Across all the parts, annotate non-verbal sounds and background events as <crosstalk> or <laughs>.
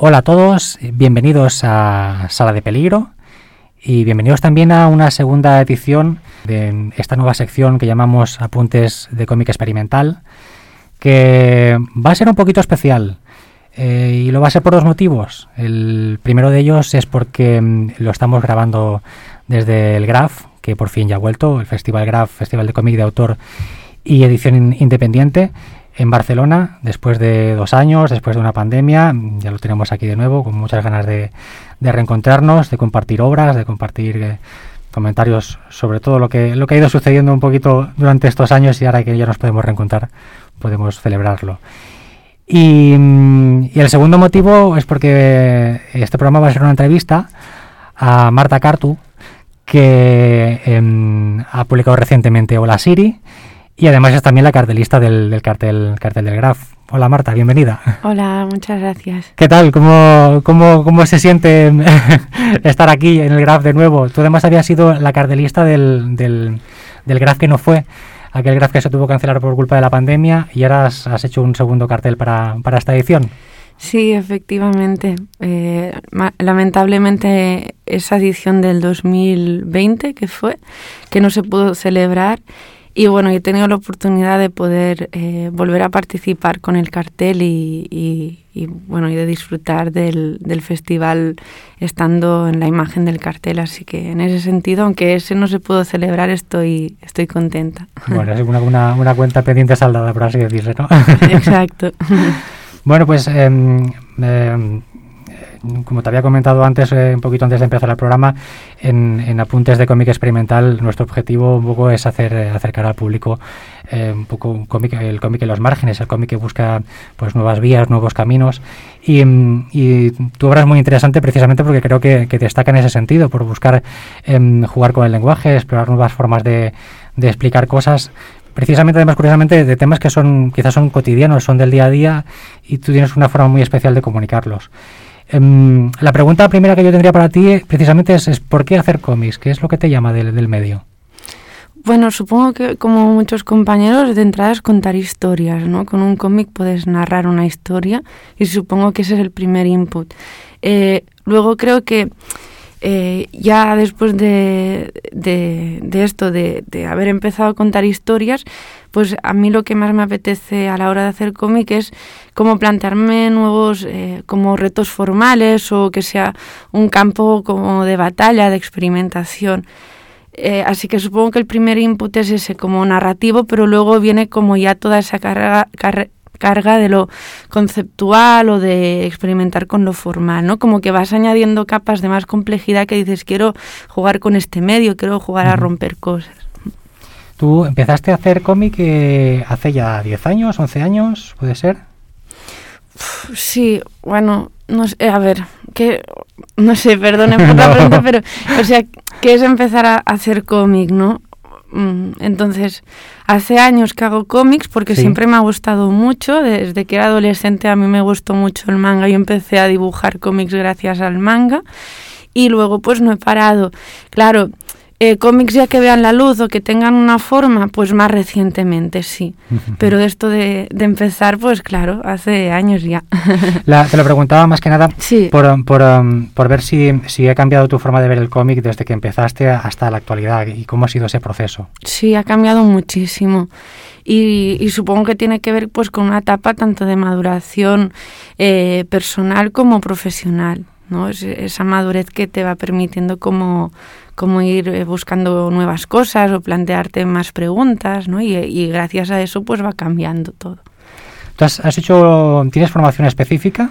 Hola a todos, bienvenidos a Sala de Peligro y bienvenidos también a una segunda edición de esta nueva sección que llamamos Apuntes de cómic experimental, que va a ser un poquito especial. Eh, y lo va a ser por dos motivos. El primero de ellos es porque mm, lo estamos grabando desde el Graf, que por fin ya ha vuelto, el Festival Graf, Festival de Cómic de Autor y Edición Independiente en Barcelona después de dos años, después de una pandemia. Ya lo tenemos aquí de nuevo, con muchas ganas de, reencontrarnos, de compartir obras, de compartir eh, comentarios sobre todo lo que, lo que ha ido sucediendo un poquito durante estos años y ahora que ya nos podemos reencontrar, podemos celebrarlo. Y, mm, el segundo motivo es porque este programa va a ser una entrevista a Marta Cartu, que em, ha publicado recientemente Hola Siri y además es también la cartelista del, cartel, cartel del Graf. Hola Marta, bienvenida. Hola, muchas gracias. ¿Qué tal? ¿Cómo, cómo, cómo se siente <laughs> estar aquí en el Graf de nuevo? Tú además habías sido la cartelista del, del, del Graf que no fue, aquel Graf que se tuvo que cancelar por culpa de la pandemia y ahora has, hecho un segundo cartel para, para esta edición. Sí, efectivamente. Eh, lamentablemente esa edición del 2020 que fue, que no se pudo celebrar y bueno, he tenido la oportunidad de poder eh, volver a participar con el cartel y, bueno, y de disfrutar del, festival estando en la imagen del cartel. Así que en ese sentido, aunque ese no se pudo celebrar, estoy, estoy contenta. Bueno, es una, una, cuenta pendiente saldada, por así decirlo, ¿no? <laughs> Exacto. <laughs> bueno, pues em, como te había comentado antes, eh, un poquito antes de empezar el programa, en, apuntes de cómic experimental, nuestro objetivo un poco es hacer eh, acercar al público eh, un poco un cómic, el cómic en los márgenes, el cómic que busca pues nuevas vías, nuevos caminos. Y, tu obra es muy interesante precisamente porque creo que, destaca en ese sentido, por buscar em, jugar con el lenguaje, explorar nuevas formas de, de explicar cosas precisamente además curiosamente de temas que son quizás son cotidianos, son del día a día y tú tienes una forma muy especial de comunicarlos. Em, la pregunta primera que yo tendría para ti precisamente es, ¿por qué hacer cómics? ¿Qué es lo que te llama del, medio? Bueno, supongo que como muchos compañeros, de entrada es contar historias, ¿no? Con un cómic puedes narrar una historia y supongo que ese es el primer input. Eh, luego creo que eh, ya después de, esto, de, haber empezado a contar historias, pues a mí lo que más me apetece a la hora de hacer cómic es como plantearme nuevos eh, como retos formales o que sea un campo como de batalla, de experimentación. Eh, así que supongo que el primer input es ese como narrativo, pero luego viene como ya toda esa carga, carga de lo conceptual o de experimentar con lo formal, ¿no? Como que vas añadiendo capas de más complejidad que dices, quiero jugar con este medio, quiero jugar a romper cosas. Tú empezaste a hacer cómic eh, hace ya 10 años, 11 años, ¿puede ser? Sí, bueno, no sé, a ver, que no sé, perdone por la <laughs> pregunta, pero o sea, ¿qué es empezar a hacer cómic, no? Mm, entonces, hace años que hago cómics porque siempre me ha gustado mucho. Desde que era adolescente a mí me gustó mucho el manga. Yo empecé a dibujar cómics gracias al manga y luego pues no he parado. Claro, eh, cómics ya que vean la luz o que tengan una forma, pues más recientemente sí. <laughs> Pero esto de, empezar, pues claro, hace años ya. te lo preguntaba más que nada por, por, um, por, ver si, si ha cambiado tu forma de ver el cómic desde que empezaste hasta la actualidad y cómo ha sido ese proceso. Sí, ha cambiado muchísimo. Y, y, supongo que tiene que ver pues con una etapa tanto de maduración eh, personal como profesional, ¿no? esa madurez que te va permitiendo como como ir eh, buscando nuevas cosas o plantearte más preguntas, ¿no? Y, gracias a eso pues va cambiando todo. ¿Tú has, hecho, tienes formación específica?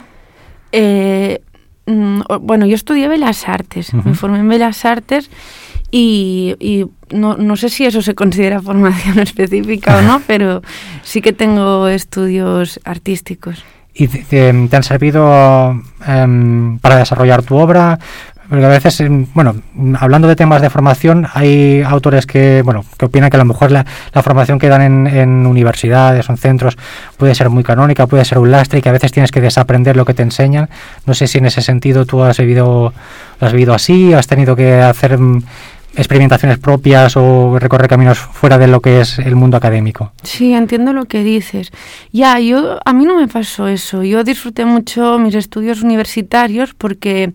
Eh, mm, bueno, yo estudié Bellas Artes, me formé en Bellas Artes y, no, no, sé si eso se considera formación <laughs> específica o no, <laughs> pero sí que tengo estudios artísticos. ¿Y te, han servido em, para desarrollar tu obra? Porque a veces, bueno, hablando de temas de formación, hay autores que, bueno, que opinan que a lo mejor la, formación que dan en, en, universidades o en centros puede ser muy canónica, puede ser un lastre y que a veces tienes que desaprender lo que te enseñan. No sé si en ese sentido tú has vivido, lo has vivido así, has tenido que hacer experimentaciones propias o recorrer caminos fuera de lo que es el mundo académico. Sí, entiendo lo que dices. Ya, yo a mí no me pasó eso. Yo disfruté mucho mis estudios universitarios porque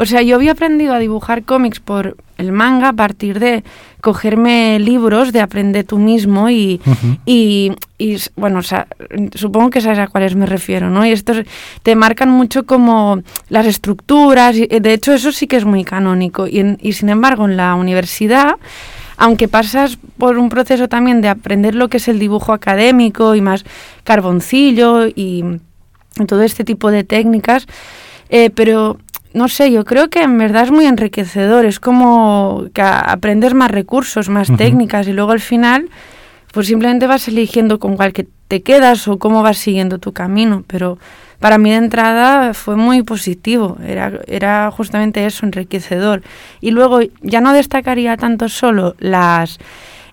o sea, yo había aprendido a dibujar cómics por el manga a partir de cogerme libros de aprender tú mismo y, y, bueno, o sea, supongo que sabes a cuáles me refiero, ¿no? Y estos te marcan mucho como las estructuras, y de hecho eso sí que es muy canónico. Y, y sin embargo, en la universidad aunque pasas por un proceso también de aprender lo que es el dibujo académico y más carboncillo y todo este tipo de técnicas, eh, pero no sé, yo creo que en verdad es muy enriquecedor, es como que aprendes más recursos, más técnicas y luego al final pues simplemente vas eligiendo con cuál que te quedas o cómo vas siguiendo tu camino, pero para mí de entrada fue muy positivo, era, era justamente eso, enriquecedor. Y luego ya no destacaría tanto solo las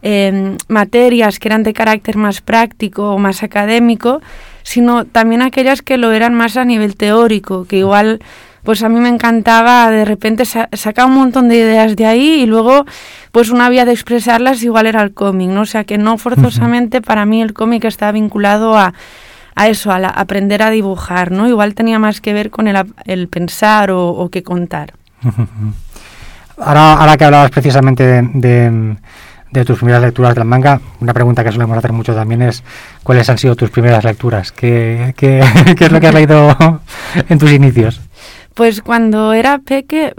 em, materias que eran de carácter más práctico o más académico, sino también aquellas que lo eran más a nivel teórico, que igual pues a mí me encantaba de repente sacar un montón de ideas de ahí y luego pues una vía de expresarlas igual era el cómic, ¿no? O sea que no forzosamente para mí el cómic está vinculado a, a eso, a aprender a dibujar, ¿no? Igual tenía más que ver con el, pensar o, o que contar. ahora, ahora que hablabas precisamente de, de, tus primeras lecturas del manga, una pregunta que solemos hacer mucho también es ¿cuáles han sido tus primeras lecturas? ¿Qué, qué, <laughs> qué es lo que has leído en tus inicios? Pues cuando era peque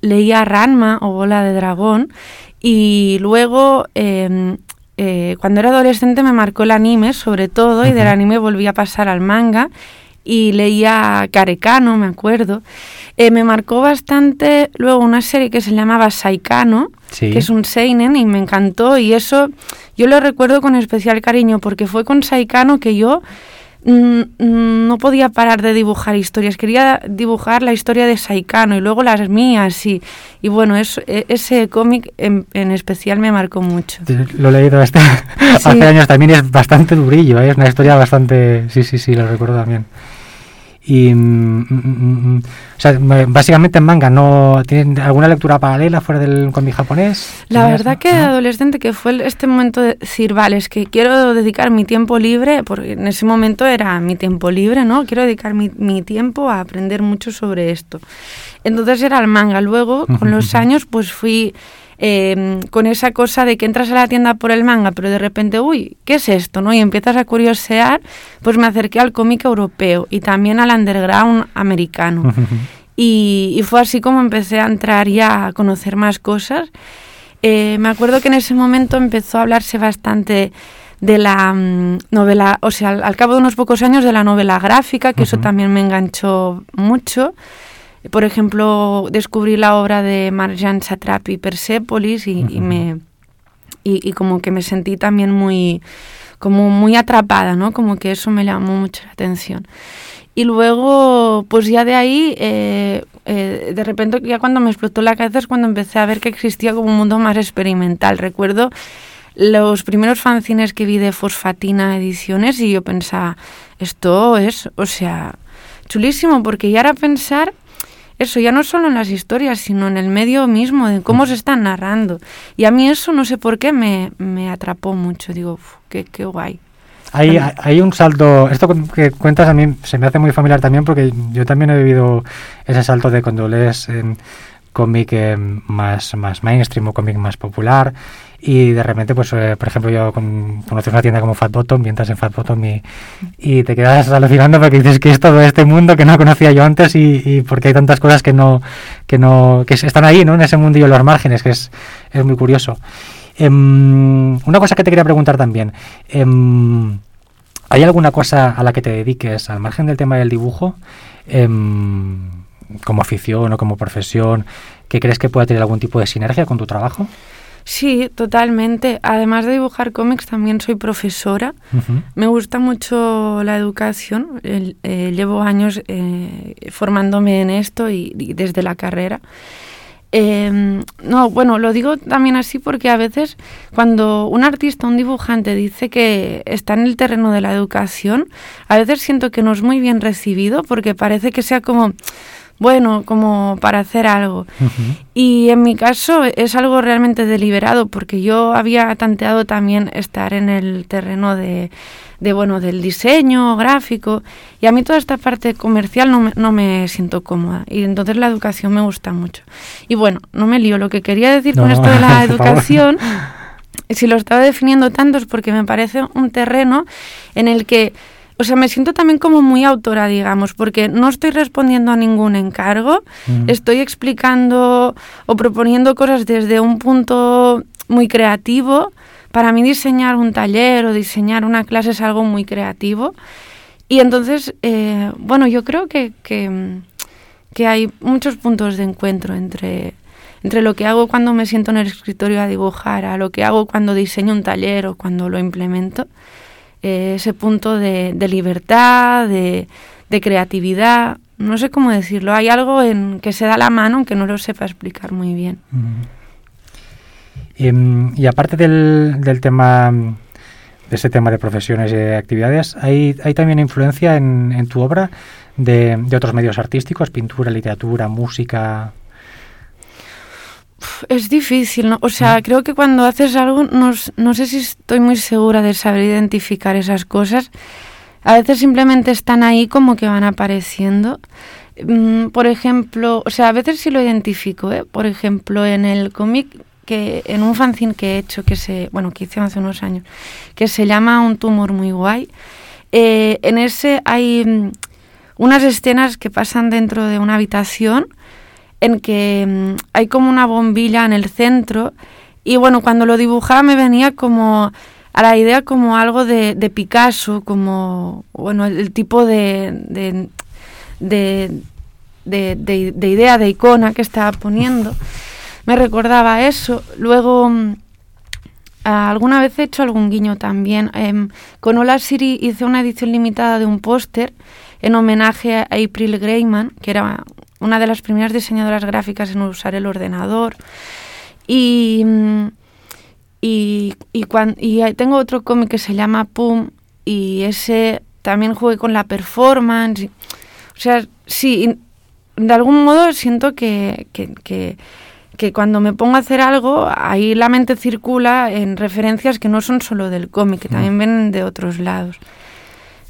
leía Ranma o Bola de Dragón y luego em, eh, cuando era adolescente me marcó el anime sobre todo y del anime volví a pasar al manga y leía Karekano, me acuerdo. Eh, me marcó bastante luego una serie que se llamaba Saikano, que es un seinen y me encantó y eso yo lo recuerdo con especial cariño porque fue con Saikano que yo no podía parar de dibujar historias, quería dibujar la historia de Saikano y luego las mías y, y bueno, es, e, ese cómic en, especial me marcó mucho. Lo he leído este, <laughs> hace años, también es bastante durillo, ¿eh? es una historia bastante, sí, sí, sí, lo recuerdo también. Y, mm, mm, mm, o sea, básicamente en manga, ¿no tienen alguna lectura paralela fuera del cómic japonés? La verdad que adolescente, que fue este momento de decir, vale, es que quiero dedicar mi tiempo libre, porque en ese momento era mi tiempo libre, ¿no? Quiero dedicar mi, mi tiempo a aprender mucho sobre esto. Entonces era el manga. Luego, con los años, pues fui Em, con esa cosa de que entras a la tienda por el manga, pero de repente, uy, ¿qué es esto? ¿no? Y empiezas a curiosear, pues me acerqué al cómic europeo y también al underground americano. <laughs> y, fue así como empecé a entrar ya a conocer más cosas. Eh, me acuerdo que en ese momento empezó a hablarse bastante de la mm, novela, o sea, al, cabo de unos pocos años de la novela gráfica, que eso también me enganchó mucho. Por ejemplo, descubrí la obra de Marjan Satrapi, Persepolis, y, y me y, como que me sentí también muy como muy atrapada, ¿no? Como que eso me llamó mucho la atención. Y luego, pues ya de ahí, eh, eh, de repente, ya cuando me explotó la cabeza es cuando empecé a ver que existía como un mundo más experimental. Recuerdo los primeros fanzines que vi de Fosfatina Ediciones y yo pensaba, esto es, o sea, chulísimo, porque ya era pensar eso ya no solo en las historias, sino en el medio mismo, de cómo se están narrando. Y a mí eso no sé por qué me, me atrapó mucho. Digo, qué, qué guay. Hay, hay un salto, esto que cuentas a mí se me hace muy familiar también porque yo también he vivido ese salto de cuando lees en cómic eh, más, más mainstream o cómic más popular y de repente, pues, eh, por ejemplo, yo con, conoces una tienda como Fat Bottom, entras en Fat Bottom y, te quedas alucinando porque dices que es todo este mundo que no conocía yo antes y, y porque hay tantas cosas que no, que no, que están ahí, ¿no? En ese mundillo, en los márgenes, que es, es muy curioso. Em, una cosa que te quería preguntar también. Em, ¿Hay alguna cosa a la que te dediques, al margen del tema del dibujo, em, como afición o como profesión, que crees que pueda tener algún tipo de sinergia con tu trabajo? Sí, totalmente. Además de dibujar cómics, también soy profesora. Me gusta mucho la educación. Eh, llevo años eh, formándome en esto y, desde la carrera. Em, no, bueno, lo digo también así porque a veces cuando un artista, un dibujante dice que está en el terreno de la educación, a veces siento que no es muy bien recibido porque parece que sea como bueno, como para hacer algo. Y en mi caso es algo realmente deliberado porque yo había tanteado también estar en el terreno de, de bueno, del diseño gráfico y a mí toda esta parte comercial no me, no me siento cómoda y entonces la educación me gusta mucho. Y bueno, no me lío, lo que quería decir con esto de la <laughs> educación, si lo estaba definiendo tanto es porque me parece un terreno en el que o sea, me siento también como muy autora, digamos, porque no estoy respondiendo a ningún encargo, estoy explicando o proponiendo cosas desde un punto muy creativo. Para mí diseñar un taller o diseñar una clase es algo muy creativo. Y entonces, eh, bueno, yo creo que, que, que, hay muchos puntos de encuentro entre, entre lo que hago cuando me siento en el escritorio a dibujar, a lo que hago cuando diseño un taller o cuando lo implemento. Eh, ese punto de, libertad, de, creatividad, no sé cómo decirlo, hay algo en que se da la mano aunque no lo sepa explicar muy bien. Em, y, aparte del, tema, de ese tema de profesiones y actividades, ¿hay, hay también influencia en, tu obra de, de otros medios artísticos, pintura, literatura, música? Es difícil, ¿no? O sea, creo que cuando haces algo, no, no sé si estoy muy segura de saber identificar esas cosas. A veces simplemente están ahí como que van apareciendo. Mm, por ejemplo, o sea, a veces sí lo identifico, ¿eh? Por ejemplo, en el cómic que en un fanzine que he hecho, que se, bueno, que hice hace unos años, que se llama Un tumor muy guay. Eh, en ese hay mm, unas escenas que pasan dentro de una habitación en que mm, hay como una bombilla en el centro y bueno, cuando lo dibujaba me venía como a la idea como algo de, Picasso, como bueno, el, tipo de, de, de, idea, de icona que estaba poniendo. Me recordaba eso. Luego, mm, alguna vez he hecho algún guiño también. Em, con Hola Siri hice una edición limitada de un póster en homenaje a April Greyman, que era una de las primeras diseñadoras gráficas en usar el ordenador. Y, y, y, y tengo otro cómic que se llama Pum y ese también jugué con la performance. o sea, sí, de algún modo siento que, que, que, que, cuando me pongo a hacer algo, ahí la mente circula en referencias que no son solo del cómic, que mm. también vienen de otros lados.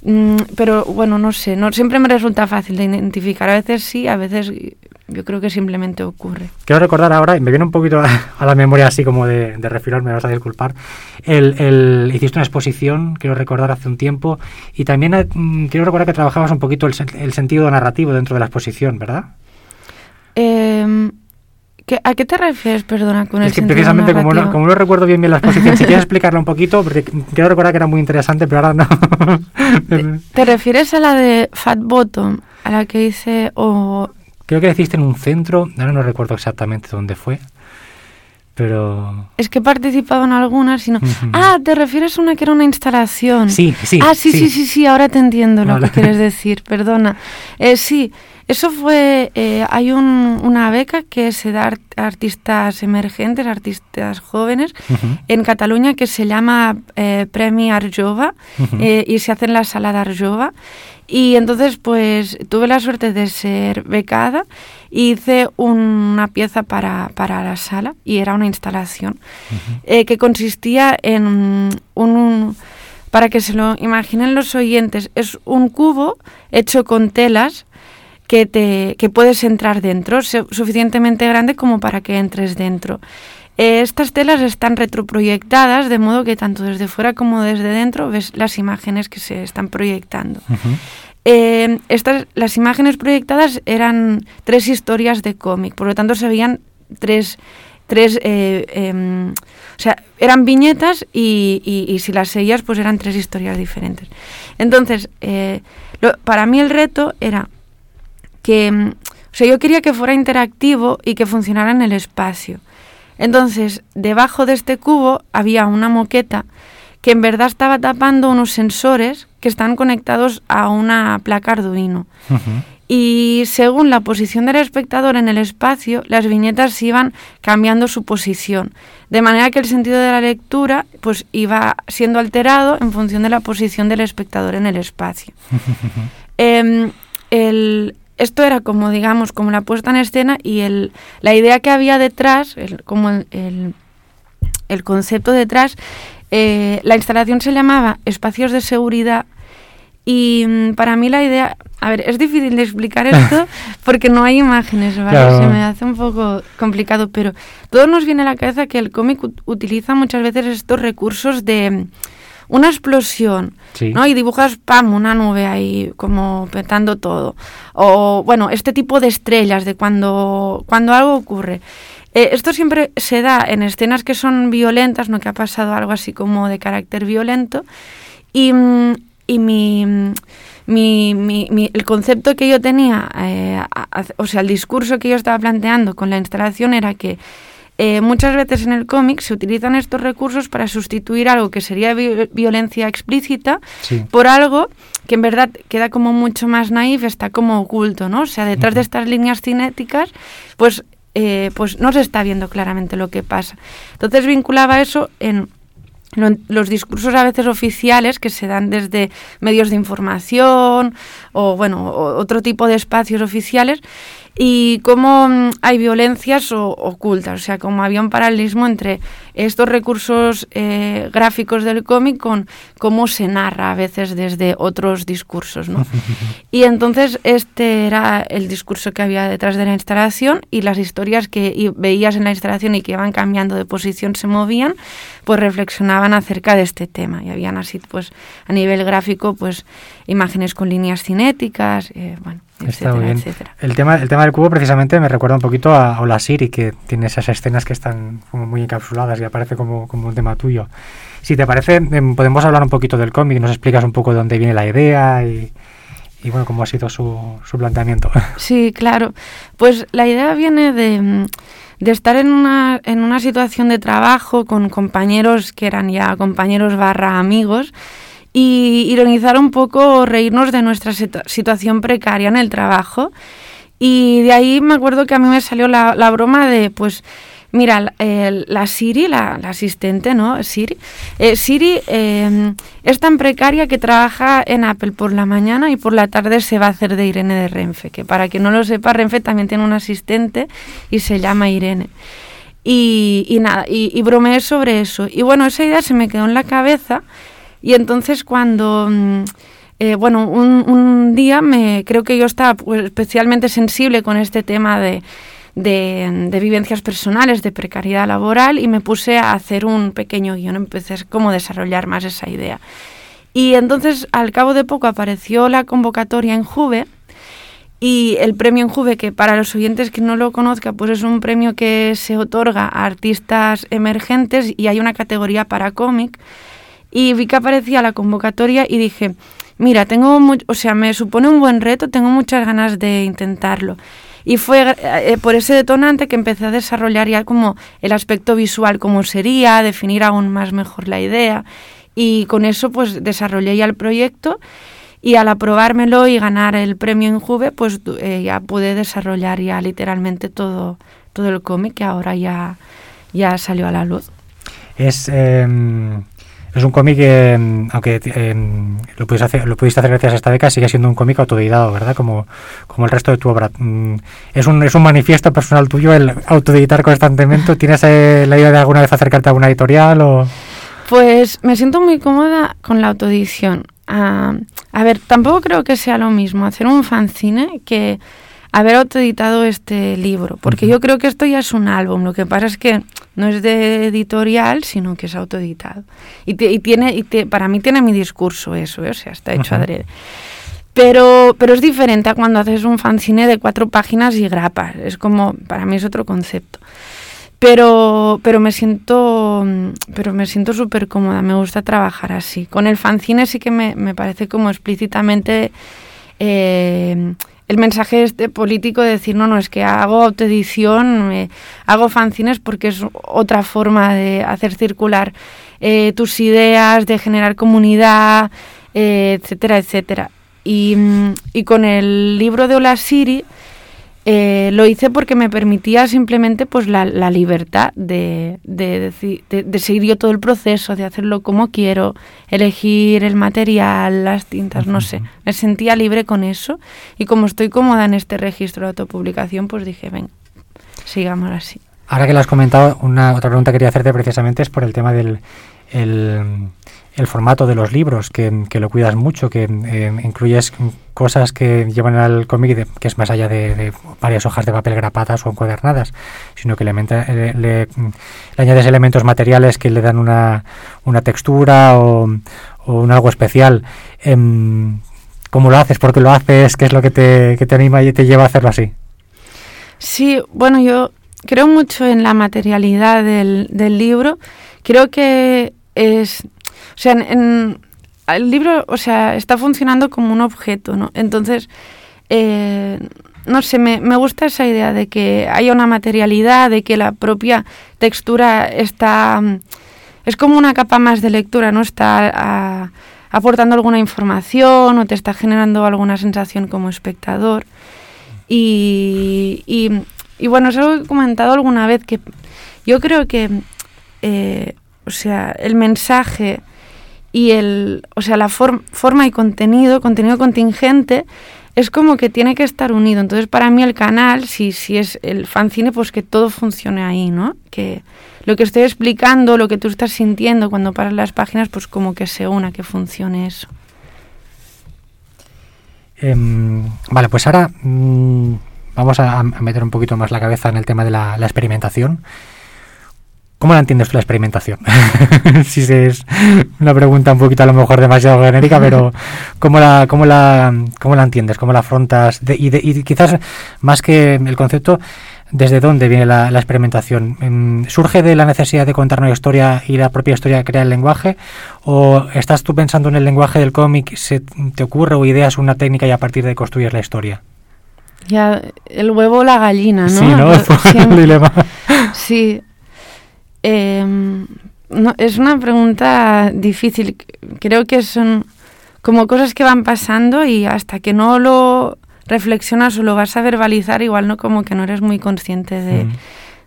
Mm, pero bueno, no sé, no siempre me resulta fácil de identificar. A veces sí, a veces yo creo que simplemente ocurre. Quiero recordar ahora, y me viene un poquito a, la memoria así como de, de refilar, me vas a disculpar. El, el, hiciste una exposición, quiero recordar hace un tiempo, y también mm, quiero recordar que trabajabas un poquito el, el, sentido narrativo dentro de la exposición, ¿verdad? Eh, ¿A qué te refieres, perdona, con es que precisamente como no, como no recuerdo bien bien la exposición, si quieres <laughs> explicarlo un poquito, porque quiero recordar que era muy interesante, pero ahora no. ¿Te, refieres a la de Fat Bottom, a la que dice o... Creo que la hiciste en un centro, ahora no recuerdo exactamente dónde fue, pero... Es que he participado en algunas, sino... Ah, ¿te refieres a una que era una instalación? Sí, sí. Ah, sí, sí, sí, sí, ahora te entiendo lo que quieres decir, perdona. Eh, sí, eso fue, eh, hay una beca que se da a artistas emergentes, artistas jóvenes, en Cataluña que se llama eh, Premi Arjova eh, y se hace en la sala de Arjova. Y entonces pues tuve la suerte de ser becada y hice una pieza para, para la sala y era una instalación eh, que consistía en un, para que se lo imaginen los oyentes, es un cubo hecho con telas que, te, que puedes entrar dentro, suficientemente grande como para que entres dentro. Eh, estas telas están retroproyectadas, de modo que tanto desde fuera como desde dentro ves las imágenes que se están proyectando. Eh, estas, las imágenes proyectadas eran tres historias de cómic, por lo tanto se veían tres, tres eh, em, o sea, eran viñetas y, y, si las seguías, pues eran tres historias diferentes. Entonces, para mí el reto era que, mm, o sea, yo quería que fuera interactivo y que funcionara en el espacio. Entonces, debajo de este cubo había una moqueta que en verdad estaba tapando unos sensores que están conectados a una placa Arduino. Y según la posición del espectador en el espacio, las viñetas iban cambiando su posición, de manera que el sentido de la lectura pues iba siendo alterado en función de la posición del espectador en el espacio. <laughs> Em, el, esto era como, digamos, como la puesta en escena y el, la idea que había detrás, como el, el, concepto detrás, eh, la instalación se llamaba Espacios de Seguridad y mm, para mí la idea, a ver, es difícil de explicar <laughs> esto porque no hay imágenes, ¿vale? Se me hace un poco complicado, pero todo nos viene a la cabeza que el cómic utiliza muchas veces estos recursos de una explosión, ¿no? Y dibujas, pam, una nube ahí como petando todo. O, bueno, este tipo de estrellas de cuando, cuando algo ocurre. Eh, esto siempre se da en escenas que son violentas, ¿no? Que ha pasado algo así como de carácter violento. Y, y mi, mi, mi, el concepto que yo tenía, eh, o sea, el discurso que yo estaba planteando con la instalación era que eh, muchas veces en el cómic se utilizan estos recursos para sustituir algo que sería violencia explícita por algo que en verdad queda como mucho más naif, está como oculto, ¿no? O sea, detrás de estas líneas cinéticas, pues, eh, pues no se está viendo claramente lo que pasa. Entonces vinculaba eso en los discursos a veces oficiales que se dan desde medios de información o bueno otro tipo de espacios oficiales y cómo mm, hay violencias ocultas, o sea, como había un paralelismo entre estos recursos eh, gráficos del cómic con cómo se narra a veces desde otros discursos, ¿no? <laughs> y entonces este era el discurso que había detrás de la instalación y las historias que veías en la instalación y que iban cambiando de posición, se movían, pues reflexionaban acerca de este tema y habían así, pues, a nivel gráfico, pues, imágenes con líneas cinéticas, eh, bueno, Está muy bien. El tema, el tema del cubo precisamente me recuerda un poquito a Hola Siri, que tiene esas escenas que están como muy encapsuladas y aparece como, como un tema tuyo. Si te parece, em, podemos hablar un poquito del cómic, nos explicas un poco de dónde viene la idea y, y bueno, cómo ha sido su, su planteamiento. <laughs> Sí, claro. Pues la idea viene de, de estar en una, en una situación de trabajo con compañeros que eran ya compañeros barra amigos y ironizar un poco, reírnos de nuestra situación precaria en el trabajo. Y de ahí me acuerdo que a mí me salió la, la broma de, pues, mira, la Siri, la, asistente, ¿no? Siri, eh, Siri em, es tan precaria que trabaja en Apple por la mañana y por la tarde se va a hacer de Irene de Renfe, que para quien no lo sepa, Renfe también tiene un asistente y se llama Irene. Y, y nada, y, y bromeé sobre eso. Y bueno, esa idea se me quedó en la cabeza y entonces cuando, mm, eh, bueno, un, día me creo que yo estaba pues, especialmente sensible con este tema de, de, vivencias personales, de precariedad laboral y me puse a hacer un pequeño guion, empecé a desarrollar más esa idea. Y entonces al cabo de poco apareció la convocatoria en Juve y el premio en Juve, que para los oyentes que no lo conozcan, pues es un premio que se otorga a artistas emergentes y hay una categoría para cómic y vi que aparecía la convocatoria y dije, mira, tengo, o sea, me supone un buen reto, tengo muchas ganas de intentarlo. Y fue eh, por ese detonante que empecé a desarrollar ya como el aspecto visual, cómo sería, definir aún más mejor la idea. Y con eso pues desarrollé ya el proyecto y al aprobármelo y ganar el premio en Juve, pues eh, ya pude desarrollar ya literalmente todo, todo el cómic que ahora ya, ya salió a la luz. Es... Em, es un cómic que, mm, aunque eh, lo, pudiste hacer, lo pudiste hacer gracias a esta beca, sigue siendo un cómic autoeditado, ¿verdad? Como, como el resto de tu obra. Mm, ¿Es un, ¿Es un manifiesto personal tuyo el autoeditar constantemente? ¿Tienes eh, la idea de alguna vez acercarte a alguna editorial? O? Pues me siento muy cómoda con la autoedición. Ah, a ver, tampoco creo que sea lo mismo hacer un fanzine que haber autoeditado este libro, porque yo creo que esto ya es un álbum, lo que pasa es que no es de editorial, sino que es autoeditado. Y, tiene, y para mí tiene mi discurso eso, ¿eh? o sea, está hecho adrede. Pero, pero es diferente a cuando haces un fanzine de cuatro páginas y grapas, es como, para mí es otro concepto. Pero, pero me siento pero me siento súper cómoda, me gusta trabajar así. Con el fanzine sí que me, me parece como explícitamente eh, el mensaje este político de decir, no, no, es que hago autoedición, hago fanzines porque es otra forma de hacer circular eh, tus ideas, de generar comunidad, eh, etcétera, etcétera. Y, y, con el libro de Hola Siri, eh, lo hice porque me permitía simplemente pues la, libertad de, de, de, seguir yo todo el proceso, de hacerlo como quiero, elegir el material, las tintas, no sé. Me sentía libre con eso y como estoy cómoda en este registro de autopublicación, pues dije, ven, sigamos así. Ahora que lo has comentado, una otra pregunta que quería hacerte precisamente es por el tema del el formato de los libros, que, lo cuidas mucho, que eh, incluyes cosas que llevan al cómic, que es más allá de, varias hojas de papel grapadas o encuadernadas, sino que le, le, añades elementos materiales que le dan una, una textura o, un algo especial. Em, ¿Cómo lo haces? ¿Por qué lo haces? ¿Qué es lo que te, que te anima y te lleva a hacerlo así? Sí, bueno, yo creo mucho en la materialidad del, del libro. Creo que es o sea, en, el libro, o sea, está funcionando como un objeto, ¿no? Entonces, eh, no sé, me, me, gusta esa idea de que haya una materialidad, de que la propia textura está... Es como una capa más de lectura, ¿no? Está aportando alguna información o te está generando alguna sensación como espectador. Y, y, bueno, os he comentado alguna vez que yo creo que, eh, o sea, el mensaje y el, o sea, la forma y contenido, contenido contingente, es como que tiene que estar unido. Entonces, para mí el canal, si, si es el fanzine, pues que todo funcione ahí, ¿no? Que lo que estoy explicando, lo que tú estás sintiendo cuando paras las páginas, pues como que se una, que funcione eso. Em, vale, pues ahora mm, vamos a, meter un poquito más la cabeza en el tema de la, la experimentación. ¿Cómo la entiendes tú la experimentación? <laughs> si es una pregunta un poquito a lo mejor demasiado genérica, pero ¿cómo la, cómo la, cómo la entiendes? ¿Cómo la afrontas? y, quizás más que el concepto, ¿desde dónde viene la, experimentación? Em, ¿Surge de la necesidad de contar una historia y la propia historia crea el lenguaje? ¿O estás tú pensando en el lenguaje del cómic, se te ocurre o ideas una técnica y a partir de construyes la historia? Ya, el huevo o la gallina, ¿no? Sí, ¿no? <laughs> el dilema. Sí, eh, no, es una pregunta difícil. Creo que son como cosas que van pasando y hasta que no lo reflexionas o lo vas a verbalizar, igual no como que no eres muy consciente de, mm.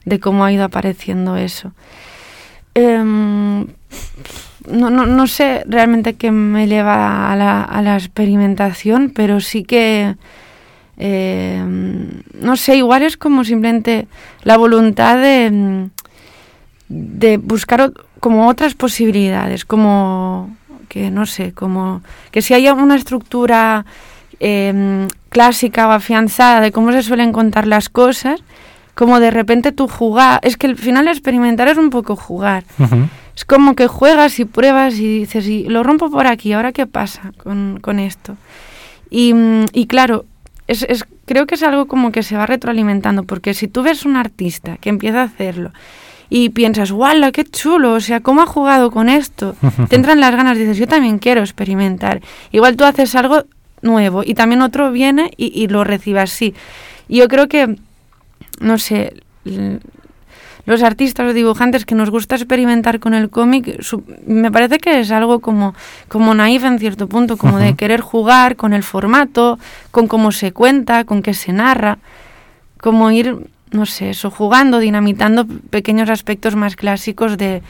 de cómo ha ido apareciendo eso. Em, no, no, no, sé realmente qué me lleva a la, a la experimentación, pero sí que, em, no sé, igual es como simplemente la voluntad de de buscar como otras posibilidades, como que no sé, como que si hay una estructura em, clásica o afianzada de cómo se suelen contar las cosas, como de repente tú jugar, es que al final experimentar es un poco jugar. Es como que juegas y pruebas y dices, y lo rompo por aquí, ¿ahora qué pasa con, con esto? Y, y claro, es, es, creo que es algo como que se va retroalimentando, porque si tú ves un artista que empieza a hacerlo y piensas, ¡wala, qué chulo! O sea, ¿cómo ha jugado con esto? <laughs> Te entran las ganas, dices, yo también quiero experimentar. Igual tú haces algo nuevo y también otro viene y, lo recibe así. Y yo creo que, no sé, los artistas o dibujantes que nos gusta experimentar con el cómic, me parece que es algo como, como naif en cierto punto, como de querer jugar con el formato, con cómo se cuenta, con qué se narra, como ir no sé, eso, jugando, dinamitando pequeños aspectos más clásicos de,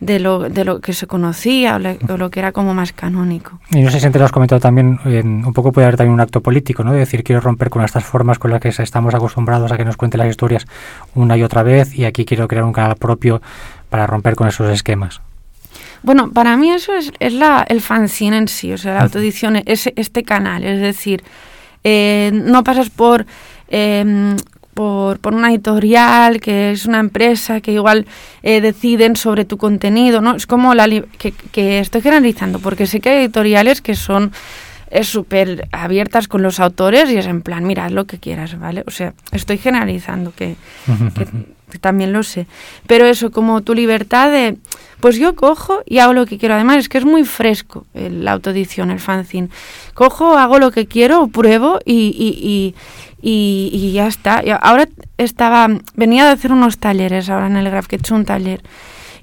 de lo, de lo que se conocía o, lo que era como más canónico. Y no sé si antes lo has comentado también, un poco puede haber también un acto político, ¿no? De decir, quiero romper con estas formas con las que estamos acostumbrados a que nos cuente las historias una y otra vez y aquí quiero crear un canal propio para romper con esos esquemas. Bueno, para mí eso es, es la, el fanzine en sí, o sea, la autoedición, es este canal, es decir, eh, no pasas por... Eh, por, por, una editorial, que es una empresa, que igual eh, deciden sobre tu contenido, ¿no? Es como la que, que estoy generalizando, porque sé que hay editoriales que son es súper abiertas con los autores y es en plan, mira, haz lo que quieras, ¿vale? O sea, estoy generalizando, que, <laughs> que, también lo sé. Pero eso, como tu libertad de, pues yo cojo y hago lo que quiero. Además, es que es muy fresco la autoedición, el fanzine. Cojo, hago lo que quiero, pruebo y, y, y, ya está. ahora estaba, venía de hacer unos talleres ahora en el Graf, que he hecho un taller.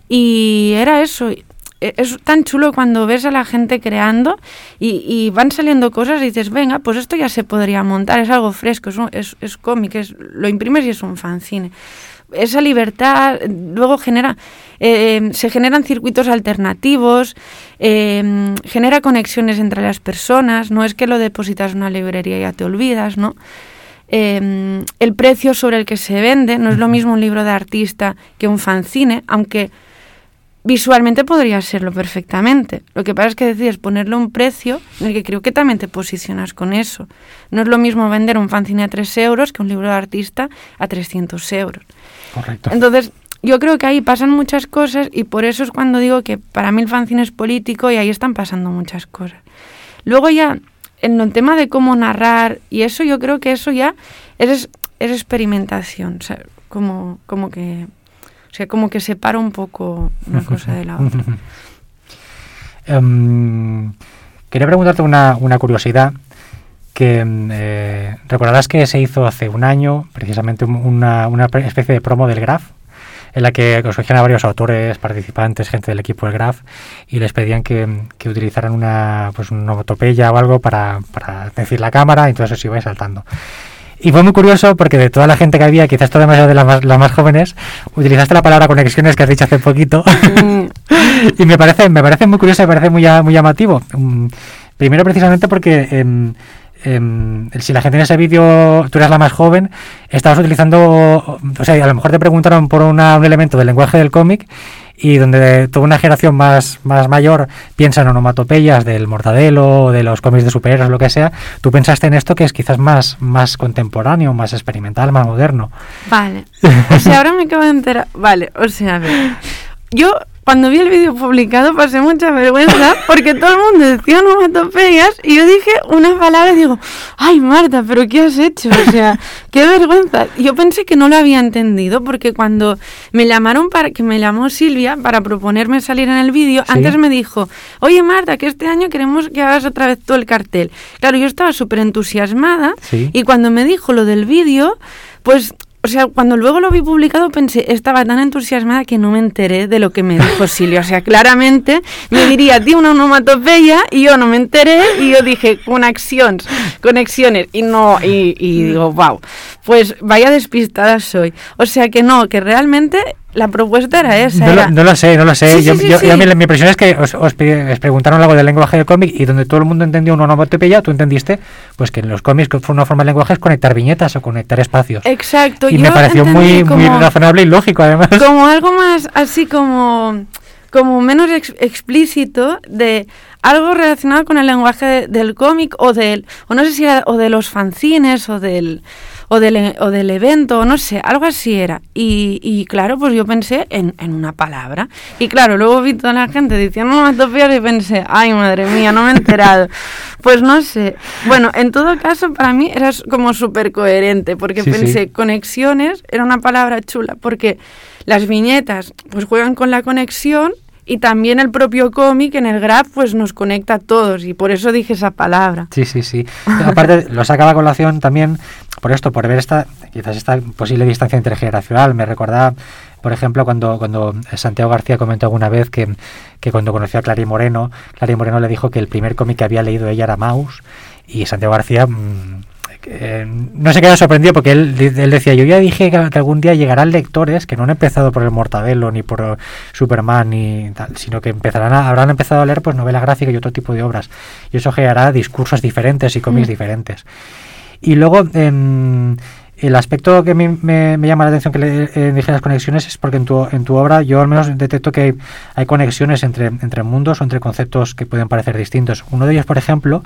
Y era eso, e, es tan chulo cuando ves a la gente creando y, van saliendo cosas y dices, venga, pues esto ya se podría montar, es algo fresco, es, es, cómic, es, lo imprimes y es un fanzine. Esa libertad luego genera, eh, se generan circuitos alternativos, eh, genera conexiones entre las personas, no es que lo depositas en una librería y ya te olvidas, ¿no? Eh, el precio sobre el que se vende no es lo mismo un libro de artista que un fanzine, aunque visualmente podría serlo perfectamente. Lo que pasa es que decides ponerle un precio en el que creo que también te posicionas con eso. No es lo mismo vender un fanzine a 3 euros que un libro de artista a 300 euros. Correcto. Entonces, yo creo que ahí pasan muchas cosas y por eso es cuando digo que para mí el fanzine es político y ahí están pasando muchas cosas. Luego ya, en el tema de cómo narrar y eso, yo creo que eso ya es, es experimentación. Como, como que o sea, como que separa un poco una cosa de la otra. <laughs> Em, quería preguntarte una, curiosidad que em, eh, recordarás que se hizo hace un año precisamente una, especie de promo del Graf en la que escogían a varios autores, participantes, gente del equipo del Graf y les pedían que, utilizaran una, pues, una o algo para, para decir la cámara y entonces se iba saltando. Y fue muy curioso porque de toda la gente que había, quizás todas de las más, las más jóvenes, utilizaste la palabra conexiones que has dicho hace poquito. Mm. <laughs> y me parece, me parece muy curioso, me parece muy, muy llamativo. Mm, primero precisamente porque em, em, si la gente en ese vídeo, tú eras la más joven, estabas utilizando, o sea, a lo mejor te preguntaron por un elemento del lenguaje del cómic y donde toda una generación más, más mayor piensa en onomatopeyas del mortadelo, de los cómics de superhéroes, lo que sea, tú pensaste en esto que es quizás más, más contemporáneo, más experimental, más moderno. Vale. O sea, ahora me acabo de enterar. Vale, o sea, a ver. Yo cuando vi el vídeo publicado pasé mucha vergüenza <laughs> porque todo el mundo decía onomatopeyas y yo dije una palabra y digo, ay Marta, pero ¿qué has hecho? O sea, <laughs> qué vergüenza. Yo pensé que no lo había entendido porque cuando me llamaron para, que me llamó Silvia para proponerme salir en el vídeo, antes me dijo, oye Marta, que este año queremos que hagas otra vez todo el cartel. Claro, yo estaba súper entusiasmada y cuando me dijo lo del vídeo, pues o sea, cuando luego lo vi publicado pensé, estaba tan entusiasmada que no me enteré de lo que me dijo Silvia. O sea, claramente me diría, di una onomatopeya y yo no me enteré y yo dije, conexiones, conexiones. Y no, y, y digo, wow, pues vaya despistada soy. O sea que no, que realmente la propuesta era esa. No, Lo, no sé, no lo sé. yo, mi, impresión es que os, preguntaron algo del lenguaje del cómic y donde todo el mundo entendió una onomatopeya, tú entendiste pues que en los cómics una forma de lenguaje es conectar viñetas o conectar espacios. Exacto. Y me pareció muy, muy razonable y lógico además. Como algo más así como, como menos explícito de algo relacionado con el lenguaje del cómic o del, o no sé si era, o de los fanzines o del o del, o del evento, no sé, algo así era. Y, y claro, pues yo pensé en, en, una palabra. Y claro, luego vi toda la gente diciendo onomatopeyas y pensé, ay madre mía, no me he enterado. pues no sé. Bueno, en todo caso, para mí era como súper coherente, porque pensé, conexiones era una palabra chula, porque las viñetas pues juegan con la conexión y también el propio cómic en el graph pues nos conecta a todos y por eso dije esa palabra. Sí, sí, sí. Aparte <laughs> lo sacaba a colación también por esto, por ver esta quizás esta posible distancia intergeneracional. Me recordaba, por ejemplo, cuando, cuando Santiago García comentó alguna vez que, que cuando conoció a Clary Moreno, Clary Moreno le dijo que el primer cómic que había leído ella era Maus y Santiago García mm, eh, no se quedó sorprendido porque él, él, decía, yo ya dije que, algún día llegarán lectores que no han empezado por el Mortadelo ni por Superman ni tal, sino que empezarán habrán empezado a leer pues novela gráfica y otro tipo de obras. Y eso generará discursos diferentes y cómics mm. diferentes. Y luego, en el aspecto que me, me, llama la atención que le eh, dije las conexiones es porque en tu, en tu obra yo al menos detecto que hay, conexiones entre, entre mundos o entre conceptos que pueden parecer distintos. Uno de ellos, por ejemplo,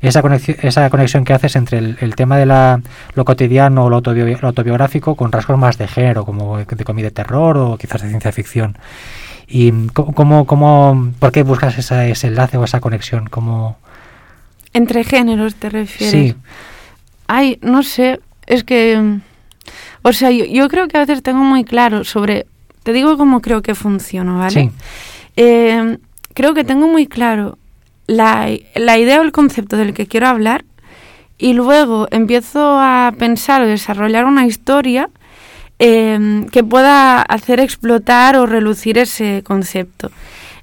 esa conexión, esa conexión que haces entre el, tema de la, lo cotidiano o lo, autobiográfico con rasgos más de género, como de comida de terror o quizás de ciencia ficción. ¿Y cómo, cómo, por qué buscas esa, ese enlace o esa conexión? ¿Cómo... ¿Entre géneros te refieres? Sí. Ay, no sé, es que... O sea, yo, creo que a veces tengo muy claro sobre... Te digo cómo creo que funciona, ¿vale? Sí. Eh, creo que tengo muy claro la, idea o el concepto del que quiero hablar y luego empiezo a pensar o desarrollar una historia em, que pueda hacer explotar o relucir ese concepto.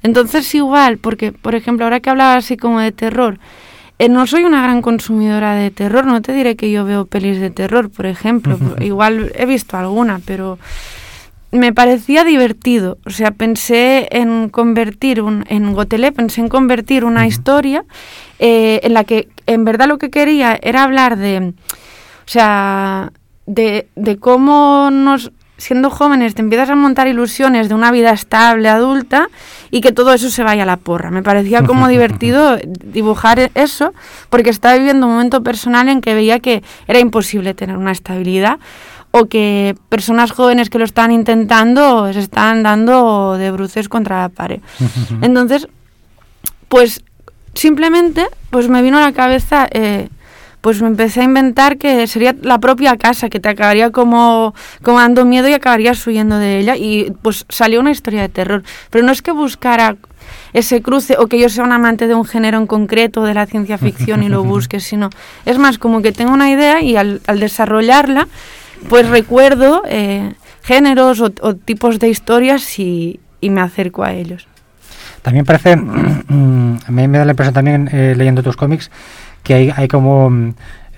Entonces igual, porque por ejemplo, ahora que hablaba así como de terror, eh, no soy una gran consumidora de terror, no te diré que yo veo pelis de terror, por ejemplo, <laughs> igual he visto alguna, pero me parecía divertido. O sea, pensé en convertir un, en Gotelé, pensé en convertir una historia eh, en la que en verdad lo que quería era hablar de, o sea, de, de cómo nos, siendo jóvenes, te empiezas a montar ilusiones de una vida estable, adulta, y que todo eso se vaya a la porra. Me parecía como <laughs> divertido dibujar eso, porque estaba viviendo un momento personal en que veía que era imposible tener una estabilidad o que personas jóvenes que lo están intentando se están dando de bruces contra la pared. <laughs> Entonces, pues simplemente pues me vino a la cabeza, eh, pues me empecé a inventar que sería la propia casa, que te acabaría como, como dando miedo y acabarías huyendo de ella. Y pues salió una historia de terror. Pero no es que buscara ese cruce o que yo sea un amante de un género en concreto de la ciencia ficción y lo <laughs> busque, sino es más como que tengo una idea y al, al desarrollarla pues recuerdo eh, géneros o, tipos de historias y, me acerco a ellos. También parece, <clears throat> a mí me da la impresión también eh, leyendo tus cómics, que hay, hay como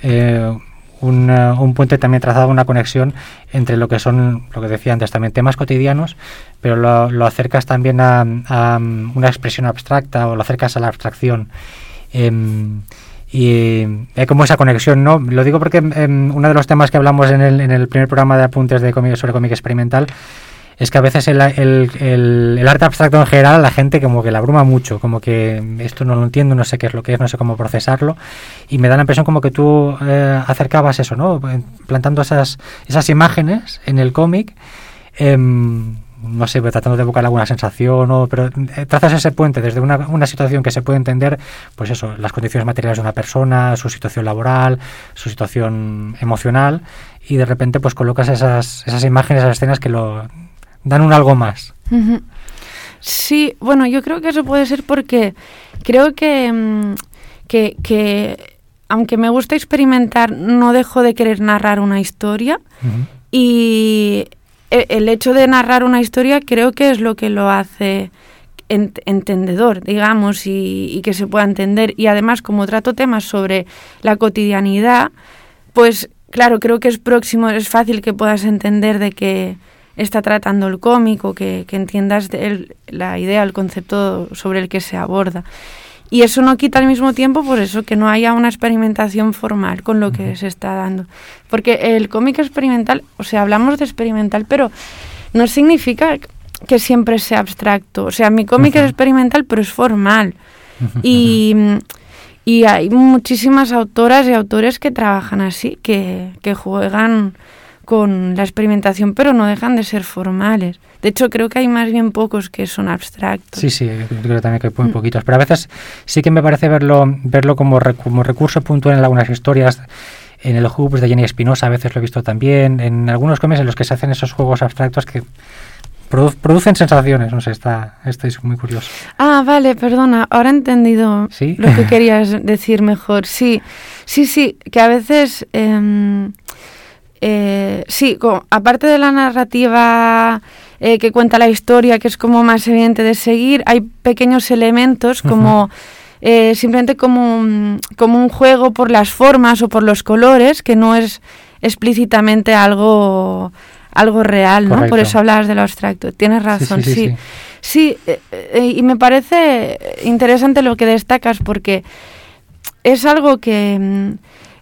eh, un, puente también trazado, una conexión entre lo que son, lo que decía antes, también temas cotidianos, pero lo, acercas también a, a, una expresión abstracta o lo acercas a la abstracción. Em, y hay como esa conexión, ¿no? Lo digo porque em, uno de los temas que hablamos en el, en el primer programa de apuntes de cómic, sobre cómic experimental es que a veces el, el, arte abstracto en general la gente como que la abruma mucho, como que esto no lo entiendo, no sé qué es lo que es, no sé cómo procesarlo y me da la impresión como que tú eh, acercabas eso, ¿no? Plantando esas, esas imágenes en el cómic. Eh, no sé, tratando de evocar alguna sensación, o, pero eh, trazas ese puente desde una, una, situación que se puede entender, pues eso, las condiciones materiales de una persona, su situación laboral, su situación emocional, y de repente pues colocas esas, esas imágenes, esas escenas que lo dan un algo más. Sí, bueno, yo creo que eso puede ser porque creo que, mm, que, que aunque me gusta experimentar, no dejo de querer narrar una historia. Y el hecho de narrar una historia creo que es lo que lo hace entendedor, digamos, y, que se pueda entender. Y además, como trato temas sobre la cotidianidad, pues claro, creo que es próximo, es fácil que puedas entender de qué está tratando el cómic o que, entiendas la idea, el concepto sobre el que se aborda. Y eso no quita al mismo tiempo, por eso, que no haya una experimentación formal con lo que se está dando. Porque el cómic experimental, o sea, hablamos de experimental, pero no significa que siempre sea abstracto. O sea, mi cómic es experimental, pero es formal. Y, y, hay muchísimas autoras y autores que trabajan así, que, que juegan con la experimentación, pero no dejan de ser formales. De hecho, creo que hay más bien pocos que son abstractos. Sí, sí, creo también que hay muy mm. poquitos. Pero a veces sí que me parece verlo, verlo como, como recurso puntual en algunas historias. En el Hoops de Jenny Espinosa a veces lo he visto también. En algunos cómics en los que se hacen esos juegos abstractos que producen sensaciones, no sé, está, es muy curioso. Ah, vale, perdona, ahora he entendido lo que <laughs> querías decir mejor. Sí, sí, sí, que a veces, em, eh, sí, aparte de la narrativa eh, que cuenta la historia, que es como más evidente de seguir, hay pequeños elementos como... Eh, simplemente como un, como un juego por las formas o por los colores, que no es explícitamente algo, algo real, ¿no? Por eso hablas de lo abstracto. Tienes razón, sí. Sí, eh, y me parece interesante lo que destacas porque es algo que mm,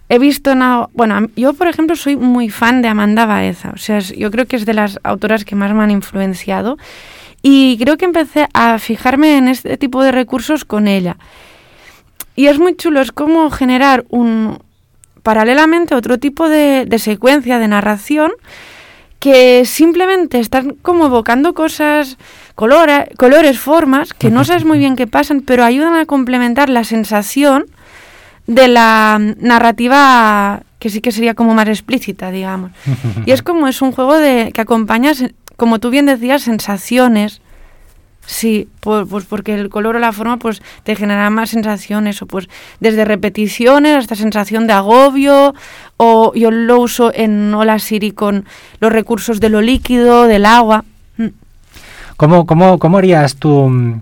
he visto en... Bueno, yo por ejemplo soy muy fan de Amanda Baeza, o sea, yo creo que es de las autoras que más me han influenciado y creo que empecé a fijarme en este tipo de recursos con ella. Y es muy chulo, es como generar un paralelamente otro tipo de, secuencia de narración que simplemente están como evocando cosas, colores, formas, que no sabes muy bien qué pasan, pero ayudan a complementar la sensación de la narrativa que sí que sería como más explícita, digamos. y es como es un juego de que acompañas, como tú bien decías, sensaciones. Sí, pues, pues porque el color o la forma pues te genera más sensaciones, o pues desde repeticiones hasta sensación de agobio, o yo lo uso en Hola Siri con los recursos de lo líquido, del agua. Mm. ¿Cómo, cómo, cómo harías tú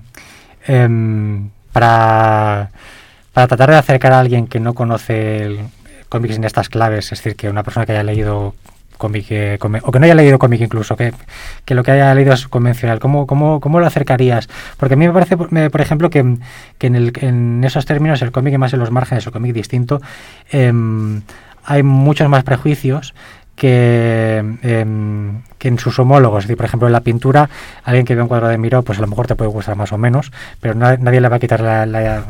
em, para, para tratar de acercar a alguien que no conoce el cómics en estas claves, es decir, que una persona que haya leído cómic, eh, o que no haya leído cómic incluso, que, que lo que haya leído es convencional, ¿cómo, cómo, cómo lo acercarías? Porque a mí me parece, por ejemplo, que, que en, el- en esos términos el cómic más en los márgenes, el cómic distinto, em, hay muchos más prejuicios que, em, que en sus homólogos. Es decir, por ejemplo, en la pintura, alguien que ve un cuadro de Miró, pues a lo mejor te puede gustar más o menos, pero na- nadie le va a quitar la, la,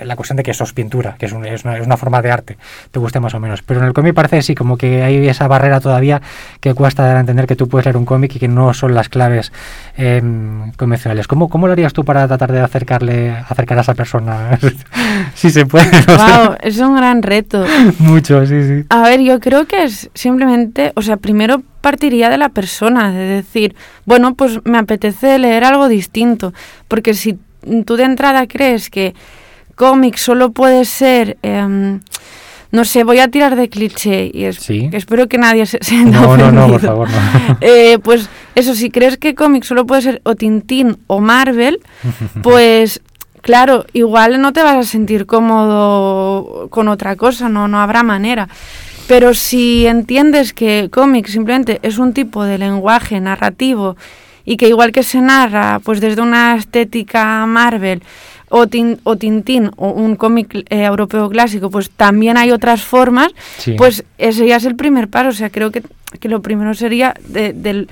la cuestión de que eso es pintura, que es, un- es una, es una forma de arte, te guste más o menos. Pero en el cómic parece sí, como que hay esa barrera todavía que cuesta dar a entender que tú puedes leer un cómic y que no son las claves em, convencionales. ¿Cómo, ¿Cómo lo harías tú para tratar de acercarle, acercar a esa persona? <laughs> si se puede, no sé. Wow, es un gran reto. <laughs> Mucho, sí, sí. A ver, yo creo que es simplemente, o sea, primero partiría de la persona, de decir, bueno, pues me apetece leer algo distinto, porque si tú de entrada crees que cómic solo puede ser, em, no sé, voy a tirar de cliché y es, Sí. espero que nadie se sienta No, no, no, por favor, no. <laughs> Eh, pues eso, si crees que cómic solo puede ser o Tintín o Marvel, <laughs> pues claro, igual no te vas a sentir cómodo con otra cosa, no, no habrá manera. Pero si entiendes que cómic simplemente es un tipo de lenguaje narrativo y que igual que se narra pues desde una estética Marvel o, tin- o Tintín o un cómic eh, europeo clásico, pues también hay otras formas, Sí. pues ese ya es el primer paso. O sea, creo que, que lo primero sería de, del,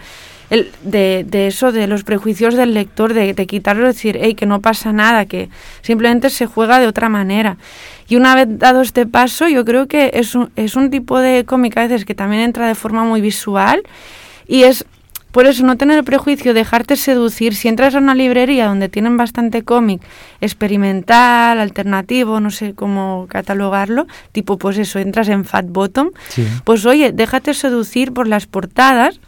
el- de, de eso, de los prejuicios del lector, de, de quitarlo, decir, hey, que no pasa nada, que simplemente se juega de otra manera. Y una vez dado este paso, yo creo que es un, es un tipo de cómic a veces que también entra de forma muy visual y es por eso no tener prejuicio, dejarte seducir. Si entras a una librería donde tienen bastante cómic experimental, alternativo, no sé cómo catalogarlo, tipo pues eso, entras en Fat Bottom, Sí. pues oye, déjate seducir por las portadas,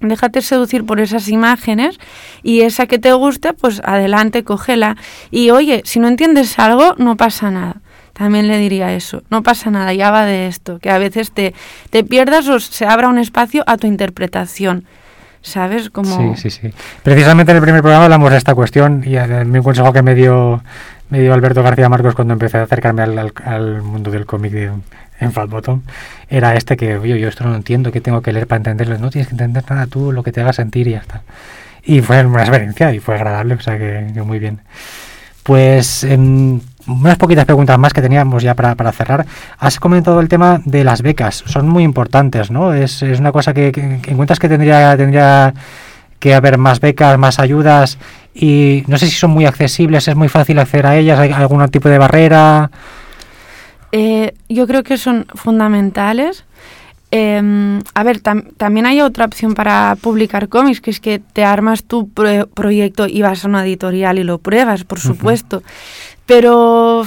déjate seducir por esas imágenes y esa que te guste, pues adelante, cógela. Y oye, si no entiendes algo, no pasa nada. También le diría eso, no pasa nada, ya va de esto, que a veces te, te pierdas o se abra un espacio a tu interpretación. ¿Sabes? Como... Sí, sí, sí. Precisamente en el primer programa hablamos de esta cuestión y mi consejo que me dio, me dio Alberto García Marcos cuando empecé a acercarme al, al- al mundo del cómic de- en Fat Bottom era este que, oye, yo esto no entiendo, ¿qué tengo que leer para entenderlo? No tienes que entender nada tú, lo que te haga sentir y ya está. Y fue una experiencia y fue agradable, o sea que, que muy bien. Pues en unas poquitas preguntas más que teníamos ya para, para cerrar. Has comentado el tema de las becas, son muy importantes, ¿no? Es, es una cosa que, que- que encuentras que tendría, tendría que haber más becas, más ayudas y no sé si son muy accesibles, es muy fácil acceder a ellas, hay algún tipo de barrera. Eh, yo creo que son fundamentales. Eh, a ver, tam- también hay otra opción para publicar cómics, que es que te armas tu pro- proyecto y vas a una editorial y lo pruebas, por supuesto. Pero,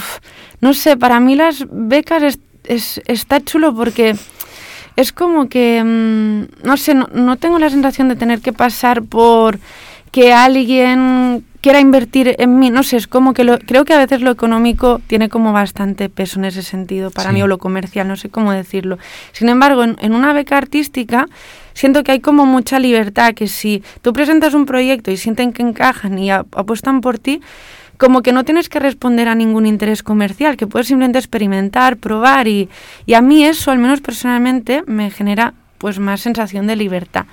no sé, para mí las becas es, es- está chulo porque es como que, mm, no sé, no, no tengo la sensación de tener que pasar por que alguien quiera invertir en mí, no sé, es como que lo, creo que a veces lo económico tiene como bastante peso en ese sentido para Sí. mí o lo comercial, no sé cómo decirlo. Sin embargo, en, en una beca artística siento que hay como mucha libertad, que si tú presentas un proyecto y sienten que encajan y apuestan por ti, como que no tienes que responder a ningún interés comercial, que puedes simplemente experimentar, probar y, y a mí eso, al menos personalmente, me genera pues más sensación de libertad.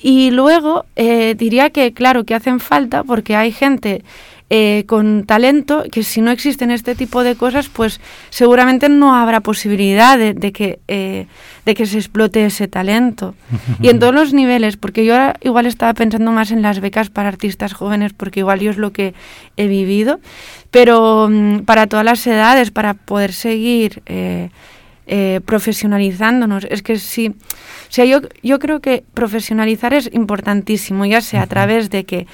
Y luego eh, diría que, claro, que hacen falta porque hay gente eh, con talento que si no existen este tipo de cosas, pues seguramente no habrá posibilidad de, de que, eh, de que se explote ese talento. <laughs> Y en todos los niveles, porque yo ahora igual estaba pensando más en las becas para artistas jóvenes, porque igual yo es lo que he vivido, pero mm, para todas las edades, para poder seguir eh, eh, profesionalizándonos. Es que sí, o sea, yo, yo creo que profesionalizar es importantísimo, ya sea a través de que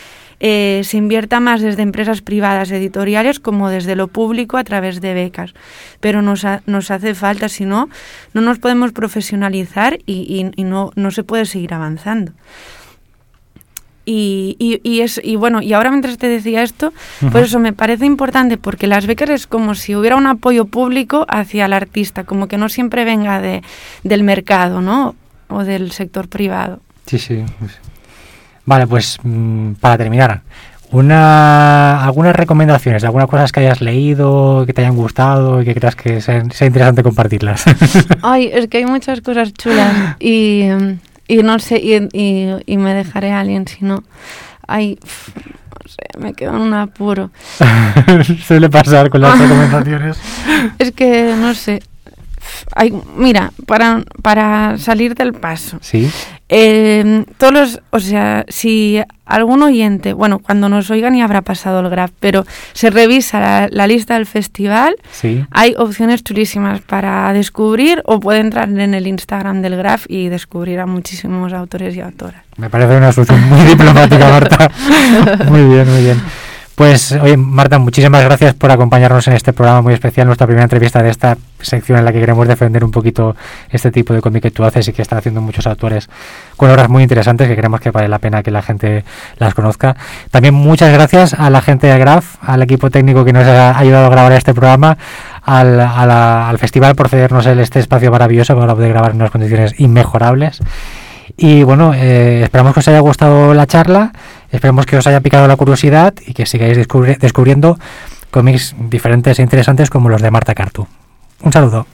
eh, se invierta más desde empresas privadas editoriales como desde lo público a través de becas. Pero nos, ha- nos hace falta, si no, no nos podemos profesionalizar y, y- y no, no se puede seguir avanzando. Y, y, y es, y bueno, y ahora mientras te decía esto, Ujú. por eso me parece importante, porque las becas es como si hubiera un apoyo público hacia el artista, como que no siempre venga de, del mercado, ¿no? O del sector privado. Sí, sí. Vale, pues mm, para terminar, Una, algunas recomendaciones, algunas cosas que hayas leído, que te hayan gustado y que creas que sea, sea interesante compartirlas. Ay, es que hay muchas cosas chulas <laughs> y, y no sé, y, y, y me dejaré a alguien si no. Ay, no sé, me quedo en un apuro. <laughs> Suele pasar con las <laughs> recomendaciones. Es que, no sé, hay, mira, para, para salir del paso. Sí. Eh, todos los, o sea, si algún oyente, bueno, cuando nos oigan ya habrá pasado el graph, pero se revisa la, la lista del festival, Sí. hay opciones chulísimas para descubrir o puede entrar en el Instagram del graph y descubrir a muchísimos autores y autoras. Me parece una solución muy diplomática, Marta. <laughs> Muy bien, muy bien. Pues, oye, Marta, muchísimas gracias por acompañarnos en este programa muy especial, nuestra primera entrevista de esta sección en la que queremos defender un poquito este tipo de cómic que tú haces y que están haciendo muchos autores con obras muy interesantes que creemos que vale la pena que la gente las conozca. También muchas gracias a la gente de Graf, al equipo técnico que nos ha ayudado a grabar este programa, al, a la- al festival por cedernos este espacio maravilloso para poder grabar en unas condiciones inmejorables. Y bueno, eh, esperamos que os haya gustado la charla, esperamos que os haya picado la curiosidad y que sigáis descubri- descubriendo cómics diferentes e interesantes como los de Marta Cartu. Un saludo.